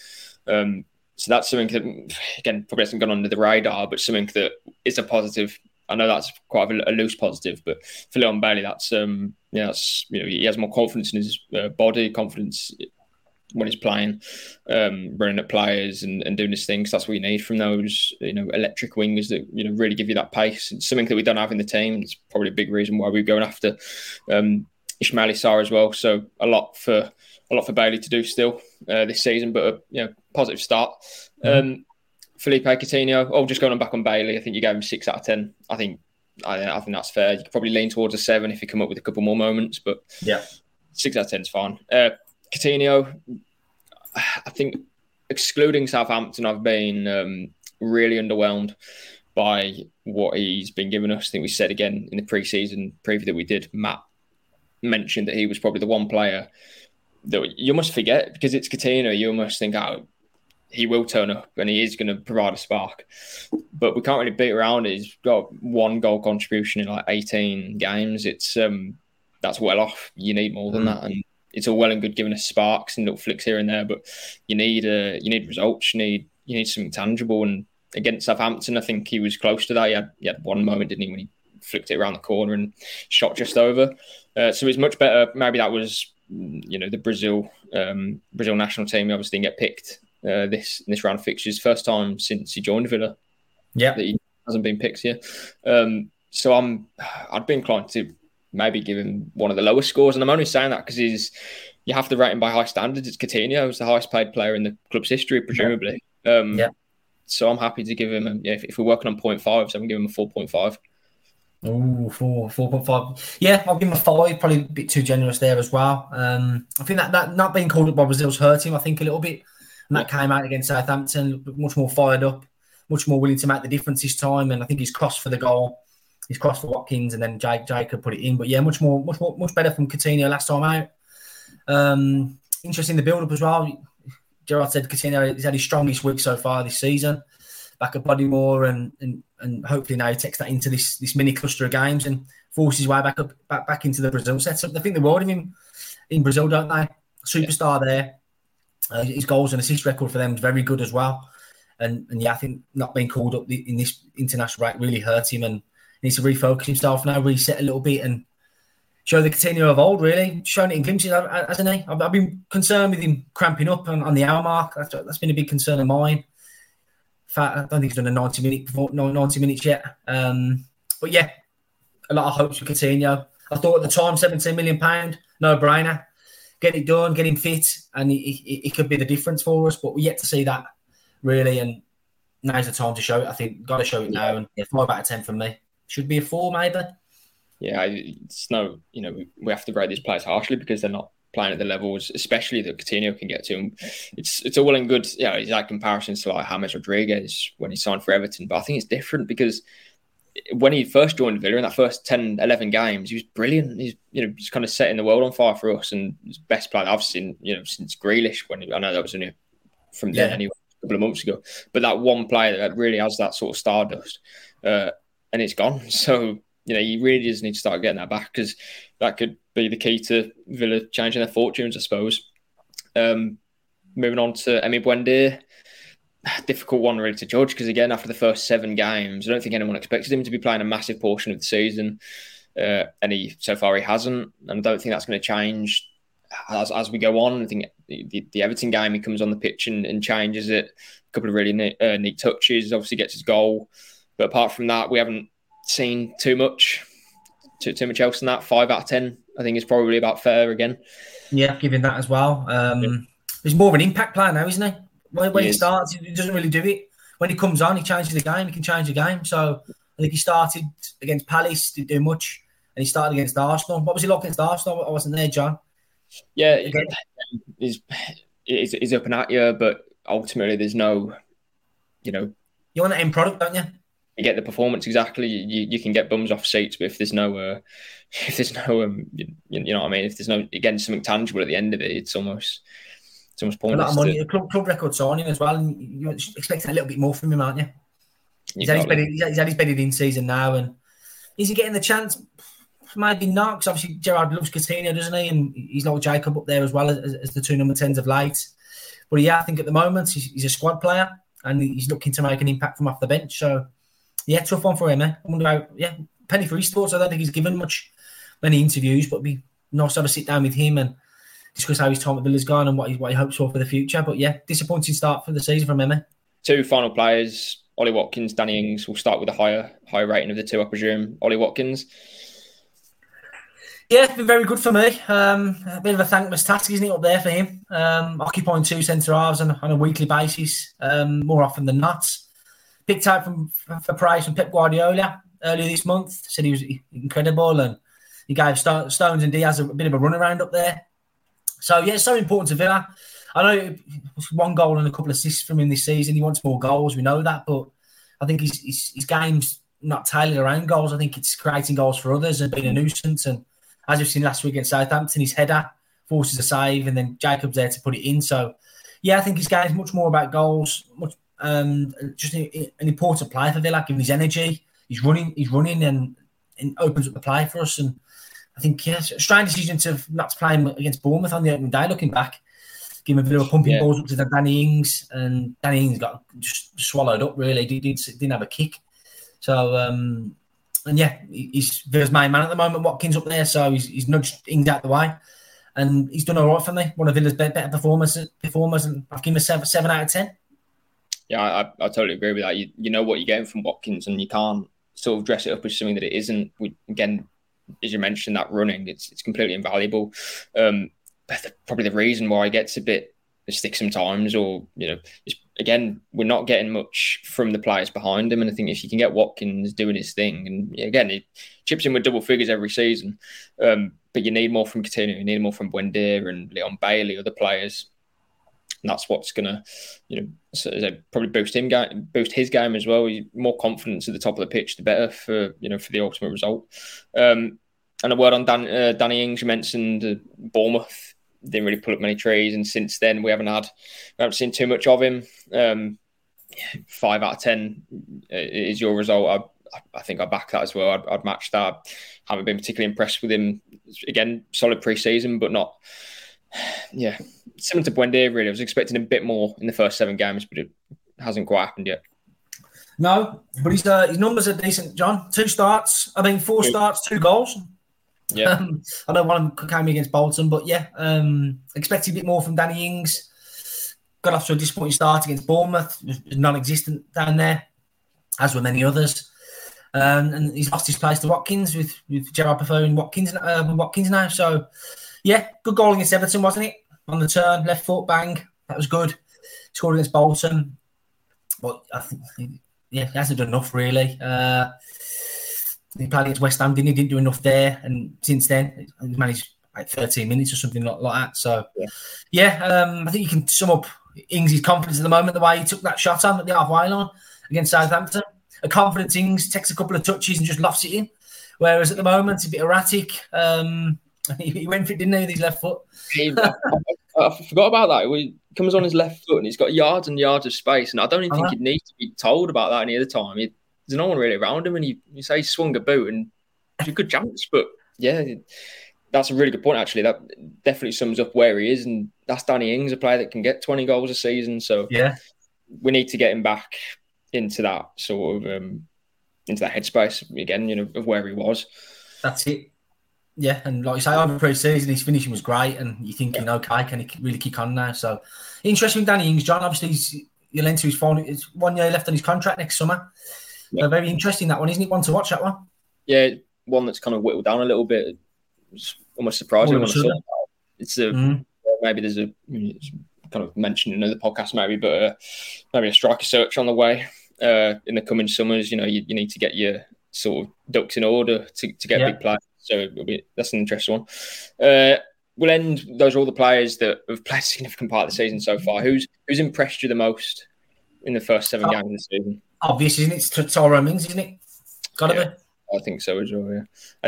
Um, so that's something that again probably hasn't gone under the radar, but something that is a positive. I know that's quite a, a loose positive, but for Leon Bailey, that's um, yeah, that's you know he has more confidence in his uh, body, confidence when he's playing, um, running at players and, and doing his things. That's what you need from those, you know, electric wingers that you know really give you that pace. It's something that we don't have in the team. It's probably a big reason why we're going after um, Ismaila Sarr as well. So a lot for a lot for Bailey to do still uh, this season, but a you know, positive start. Mm-hmm. Um, Philippe Coutinho. Oh, just going back on Bailey. I think you gave him six out of ten. I think I, I, think that's fair. You could probably lean towards a seven if you come up with a couple more moments, but yeah, six out of ten is fine. Uh, Coutinho, I think excluding Southampton, I've been um, really underwhelmed by what he's been giving us. I think we said again in the preseason preview that we did. Matt mentioned that he was probably the one player that you must forget because it's Coutinho. You must think, oh, he will turn up and he is going to provide a spark. But we can't really beat around it. He's got one goal contribution in like 18 games. It's um that's well off. You need more than mm. that. And it's all well and good giving us sparks and little flicks here and there, but you need uh, you need results. You need you need something tangible. And against Southampton, I think he was close to that. He had, he had one moment, didn't he, when he flicked it around the corner and shot just over. Uh, so it's much better. Maybe that was you know the Brazil um, Brazil national team. He obviously didn't get picked uh, this this round of fixtures. First time since he joined Villa. Yeah, that he hasn't been picked here. Um, so I'm I'd be inclined to maybe give him one of the lowest scores. And I'm only saying that because he's you have to rate him by high standards. It's Coutinho, who's the highest paid player in the club's history, presumably. Yeah. Um, yeah. So I'm happy to give him. A, yeah, if, if, we're working on 0.5, so I'm giving him a 4.5. Oh, four, 4.5. Yeah, I'll give him a five. Probably a bit too generous there as well. Um, I think that, that not being called up by Brazil's hurt him, I think, a little bit. And that came out against Southampton, much more fired up, much more willing to make the difference this time. And I think he's crossed for the goal he's crossed for Watkins, and then Jake Jacob put it in. But yeah, much more, much more, much better from Coutinho last time out. Um, interesting the build up as well. Gerrard said Coutinho he's had his strongest week so far this season. Back at Bodymoor, and, and and hopefully now he takes that into this this mini cluster of games and forces his way back up back, back into the Brazil setup. They think the world of him in Brazil, don't they? Superstar there. Uh, his goals and assist record for them is very good as well. And and yeah, I think not being called up in this international break really hurt him and needs to refocus himself now, reset a little bit, and show the Coutinho of old. Really, showing it in glimpses, hasn't he? I've, I've been concerned with him cramping up on, on the hour mark. That's, that's been a big concern of mine. In fact, I don't think he's done a ninety minute before, 90 minutes yet. Um, but yeah, a lot of hopes for Coutinho. I thought at the time, seventeen million pound, no brainer. Get it done, get him fit, and it, could be the difference for us. But we're yet to see that really, and now's the time to show it. I think got to show it now, and yeah, five out of ten for me should be a four, maybe. Yeah, it's no, you know, we have to rate these players harshly because they're not playing at the levels, especially that Coutinho can get to. And it's it's all and good, yeah. You know, like comparisons to like James Rodriguez when he signed for Everton, but I think it's different because when he first joined Villa in that first 10, 11 games, he was brilliant. He's you know just kind of setting the world on fire for us, and his best player I've seen you know since Grealish. When he, I know that was only from then yeah. anyway, a couple of months ago, but that one player that really has that sort of stardust. Uh, and it's gone. So you know, you really just need to start getting that back because that could be the key to Villa changing their fortunes, I suppose. Um, moving on to Emi Buendia, difficult one really to judge because again, after the first seven games, I don't think anyone expected him to be playing a massive portion of the season, uh, and he so far he hasn't, and I don't think that's going to change as, as we go on. I think the, the Everton game he comes on the pitch and, and changes it. A couple of really neat, uh, neat touches, obviously gets his goal. But apart from that, we haven't seen too much, too, too much else than that. Five out of ten, I think, is probably about fair again. Yeah, giving that as well. Um, yeah. He's more of an impact player now, isn't he? When, when he, he starts, he doesn't really do it. When he comes on, he changes the game. He can change the game. So I think he started against Palace, didn't do much, and he started against Arsenal. What was he like against Arsenal? I wasn't there, John. Yeah, he's, he's, he's up and at you, but ultimately there's no, you know. You want the end product, don't you? You get the performance exactly. You, you can get bums off seats, but if there's no, uh, if there's no, um, you, you, know what I mean. If there's no again something tangible at the end of it, it's almost It's almost pointless. A lot of money, to- a club, club record signing as well. And you're expecting a little bit more from him, aren't you? He's had, bedded, he's had- his bedded in season now, and is he getting the chance? Maybe not, because obviously Gerrard loves Coutinho, doesn't he? And he's like Jacob up there as well as, as the two number tens of late. But yeah, I think at the moment he's, he's a squad player and he's looking to make an impact from off the bench. So yeah, tough one for him. Eh? I wonder how, yeah, penny for his thoughts. I don't think he's given much many interviews, but it'd be nice to have a sit down with him and discuss how his time at Villa's gone and what he, what he hopes for for the future. But yeah, disappointing start for the season from him. Eh? two final players, Ollie Watkins, Danny Ings. We'll start with a higher higher rating of the two, I presume. Ollie Watkins. Yeah, it's been very good for me. Um, a bit of a thankless task, isn't it, up there for him? Um, occupying two centre halves on, on a weekly basis, um, more often than not. Picked out from for price from Pep Guardiola earlier this month. Said he was incredible, and he gave Sto- Stones and Dias a bit of a run around up there. So yeah, it's so important to Villa. I know it was one goal and a couple of assists from him this season. He wants more goals. We know that, but I think his, his, his game's not tailored around goals. I think it's creating goals for others and being a nuisance. And as we've seen last week against Southampton, his header forces a save, and then Jacob's there to put it in. So, yeah, I think his game's much more about goals, much um, just an, an important player for Villa, given his energy. He's running, he's running, and, and opens up the play for us. And I think yes, a strange decision to not to play him against Bournemouth on the opening day. Looking back, give him a bit of a pumping Yeah. balls up to the Danny Ings, and Danny Ings got just swallowed up. Really, did, did didn't have a kick. So um, and yeah, he's Villa's main man at the moment. Watkins up there, so he's, he's nudged Ings out the way, and he's done all right for me. One of Villa's better performers, performers, and I've given him a seven, seven out of ten. Yeah, I, I totally agree with that. You you know what you're getting from Watkins, and you can't sort of dress it up as something that it isn't. We again, as you mentioned, that running it's it's completely invaluable. Um, probably the reason why it gets a bit stick sometimes, or you know, again, we're not getting much from the players behind him. And I think if you can get Watkins doing his thing, and again, he chips in with double figures every season, um, but you need more from Coutinho, you need more from Buendia and Leon Bailey, other players. And that's what's gonna, you know, probably boost him boost his game as well. More confidence at the top of the pitch, the better for you know for the ultimate result. Um, and a word on Dan, uh, Danny Ings. You mentioned uh, Bournemouth didn't really pull up many trees, and since then we haven't had we haven't seen too much of him. Um, five out of ten uh, is your result. I, I think I back that as well. I'd, I'd match that. haven't been particularly impressed with him. Again, solid pre-season, but not. Yeah, similar to Buendia. Really, I was expecting a bit more in the first seven games, but it hasn't quite happened yet. No, but his uh, his numbers are decent, John. Two starts. I mean, four starts, two goals. Yeah, Um, I know one of them came against Bolton, but yeah, um, expected a bit more from Danny Ings. Got off to a disappointing start against Bournemouth, non-existent down there, as were many others. Um, and he's lost his place to Watkins with with Gerrard preferring Watkins uh, Watkins now. So yeah, good goal against Everton, wasn't it? On the turn, left foot, bang, that was good. Scored against Bolton, but I think yeah, he hasn't done enough really. Uh, he played against West Ham, didn't he? Didn't do enough there, and since then he's managed like 13 minutes or something like, like that. So, Yeah. yeah, um, I think you can sum up Ings' confidence at the moment the way he took that shot on at the halfway line against Southampton. A confident Ings takes a couple of touches and just lofts it in, whereas at the moment it's a bit erratic. Um, he, he went for it, didn't he, with his left foot? I, forgot about that. He comes on his left foot and he's got yards and yards of space, and I don't even Uh-huh. think he needs to be told about that any other time. He, there's no one really around him, and you, you say he swung a boot and it's a good chance, but yeah, that's a really good point. Actually, that definitely sums up where he is, and that's Danny Ings, a player that can get 20 goals a season. So Yeah. we need to get him back into that sort of um, into that headspace again. You know, of where he was. That's it. Yeah, and like you say, over pre-season, his finishing was great, and you're thinking, okay, can he really kick on now? So, interesting, with Danny Ings, John. Obviously, he's you'll enter his final. It's one year left on his contract next summer. Yeah. So very interesting that one, isn't it? One to watch that one. Yeah, one that's kind of whittled down a little bit. It's almost surprising All when I of a saw sudden. it. It's a Mm. maybe there's a it's kind of mentioned in another podcast maybe, but uh, maybe a striker search on the way uh, in the coming summers. You know, you, you need to get your sort of ducks in order to, to get Yeah. big players. So it'll be, that's an interesting one. Uh, we'll end. Those are all the players that have played a significant part of the season so far. Who's who's impressed you the most in the first seven Oh. games of the season? Obvious, isn't it? It's T- Tyrone Mings, isn't it? Got to Yeah. be. I think so as well. Yeah, I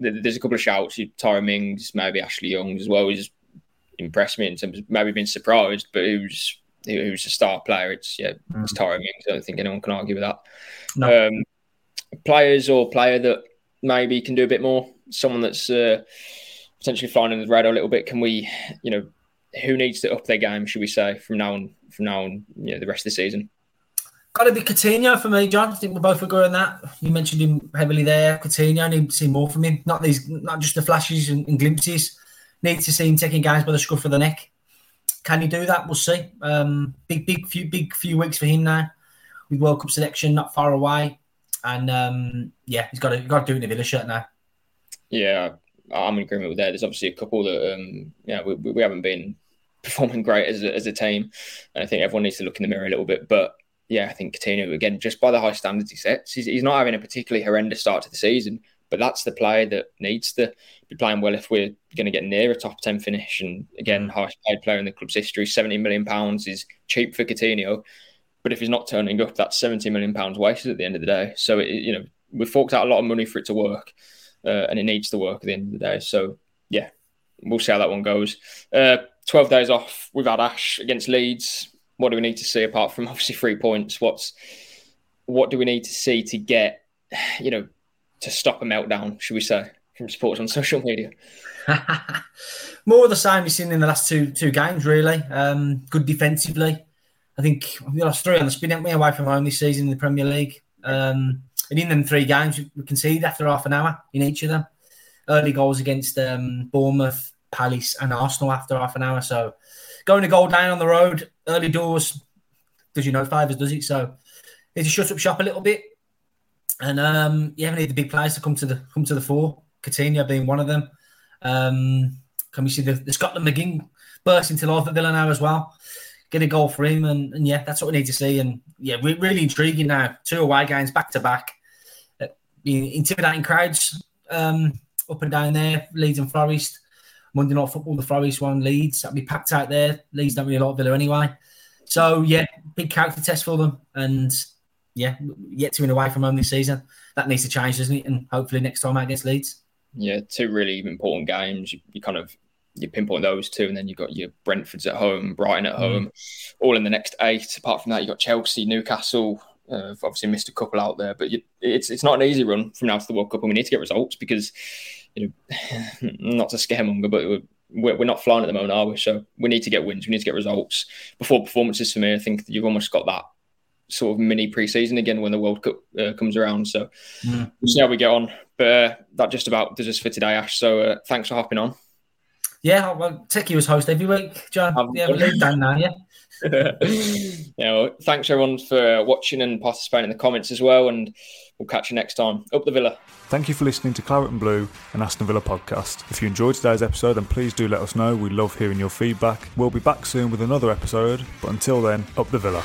mean, there's a couple of shouts. Tyrone Mings, maybe Ashley Young as well. He's impressed me in terms of maybe being surprised, but who's who's a star player. It's yeah, mm. it's Tyrone Mings. I don't think anyone can argue with that. No. Um, players or player that maybe can do a bit more. Someone that's uh, potentially flying in the radar a little bit. Can we, you know, who needs to up their game? Should we say from now on? From now on, you know, the rest of the season. Got to be Coutinho for me, John. I think we both agree on that. You mentioned him heavily there. Coutinho, I need to see more from him. Not these, not just the flashes and, and glimpses. Need to see him taking guys by the scruff of the neck. Can he do that? We'll see. Um, big, big, few, big few weeks for him now. With World Cup selection not far away, and um, yeah, he's got to, got to do it in the Villa shirt now. Yeah, I'm in agreement with that. There's obviously a couple that um, yeah we, we haven't been performing great as a, as a team, and I think everyone needs to look in the mirror a little bit. But yeah, I think Coutinho again, just by the high standards he sets, he's, he's not having a particularly horrendous start to the season. But that's the player that needs to be playing well if we're going to get near a top ten finish. And again, mm. highest paid player in the club's history, seventy million pounds is cheap for Coutinho. But if he's not turning up, that's seventy million pounds wasted at the end of the day. So it, you know we've forked out a lot of money for it to work, uh, and it needs to work at the end of the day. So yeah, we'll see how that one goes. Uh, Twelve days off. We've had Ash against Leeds what do we need to see apart from obviously three points? What's what do we need to see to get you know to stop a meltdown? Should we say from supporters on social media? More of the same we've seen in the last two two games. Really um, good defensively. I think we lost three on the spin, we, away from home this season in the Premier League. Um, and in them three games, we conceded after half an hour in each of them. Early goals against um, Bournemouth, Palace, and Arsenal after half an hour. So going to goal down on the road early doors does you know favours, does it? So it's a shut up shop a little bit, and um, you haven't need the big players to come to the come to the fore. Coutinho being one of them. Um, can we see the, the Scotland McGinn burst into life at Villa now as well? Get a goal for him, and, and yeah, that's what we need to see. And yeah, re- really intriguing now. Two away games back to back, uh, intimidating crowds um, up and down there. Leeds and Forest. Monday Night Football, the Forest one, Leeds. That'll be packed out there. Leeds don't really like Villa anyway. So, yeah, big character test for them. And, yeah, yet to win away from home this season. That needs to change, doesn't it? And hopefully next time out against Leeds. Yeah, two really important games. You, you kind of you pinpoint those two, and then you've got your Brentford's at home, Brighton at mm. home, all in the next eight. Apart from that, you've got Chelsea, Newcastle. Uh, obviously missed a couple out there, but you, it's it's not an easy run from now to the World Cup, and we need to get results because you know, not to scaremonger, but we're, we're not flying at the moment, are we? So we need to get wins. We need to get results before performances. For me, I think you've almost got that sort of mini preseason again when the World Cup uh, comes around. So mm. we'll see how we get on. But uh, that just about does us for today, Ash. So uh, thanks for hopping on. Yeah, I'll take you as host every week, John. yeah, we'll down now, yeah. yeah, well, thanks everyone for watching and participating in the comments as well. And we'll catch you next time. Up the Villa. Thank you for listening to Claret and Blue and Aston Villa podcast. If you enjoyed today's episode, then please do let us know. We love hearing your feedback. We'll be back soon with another episode, but until then, up the Villa.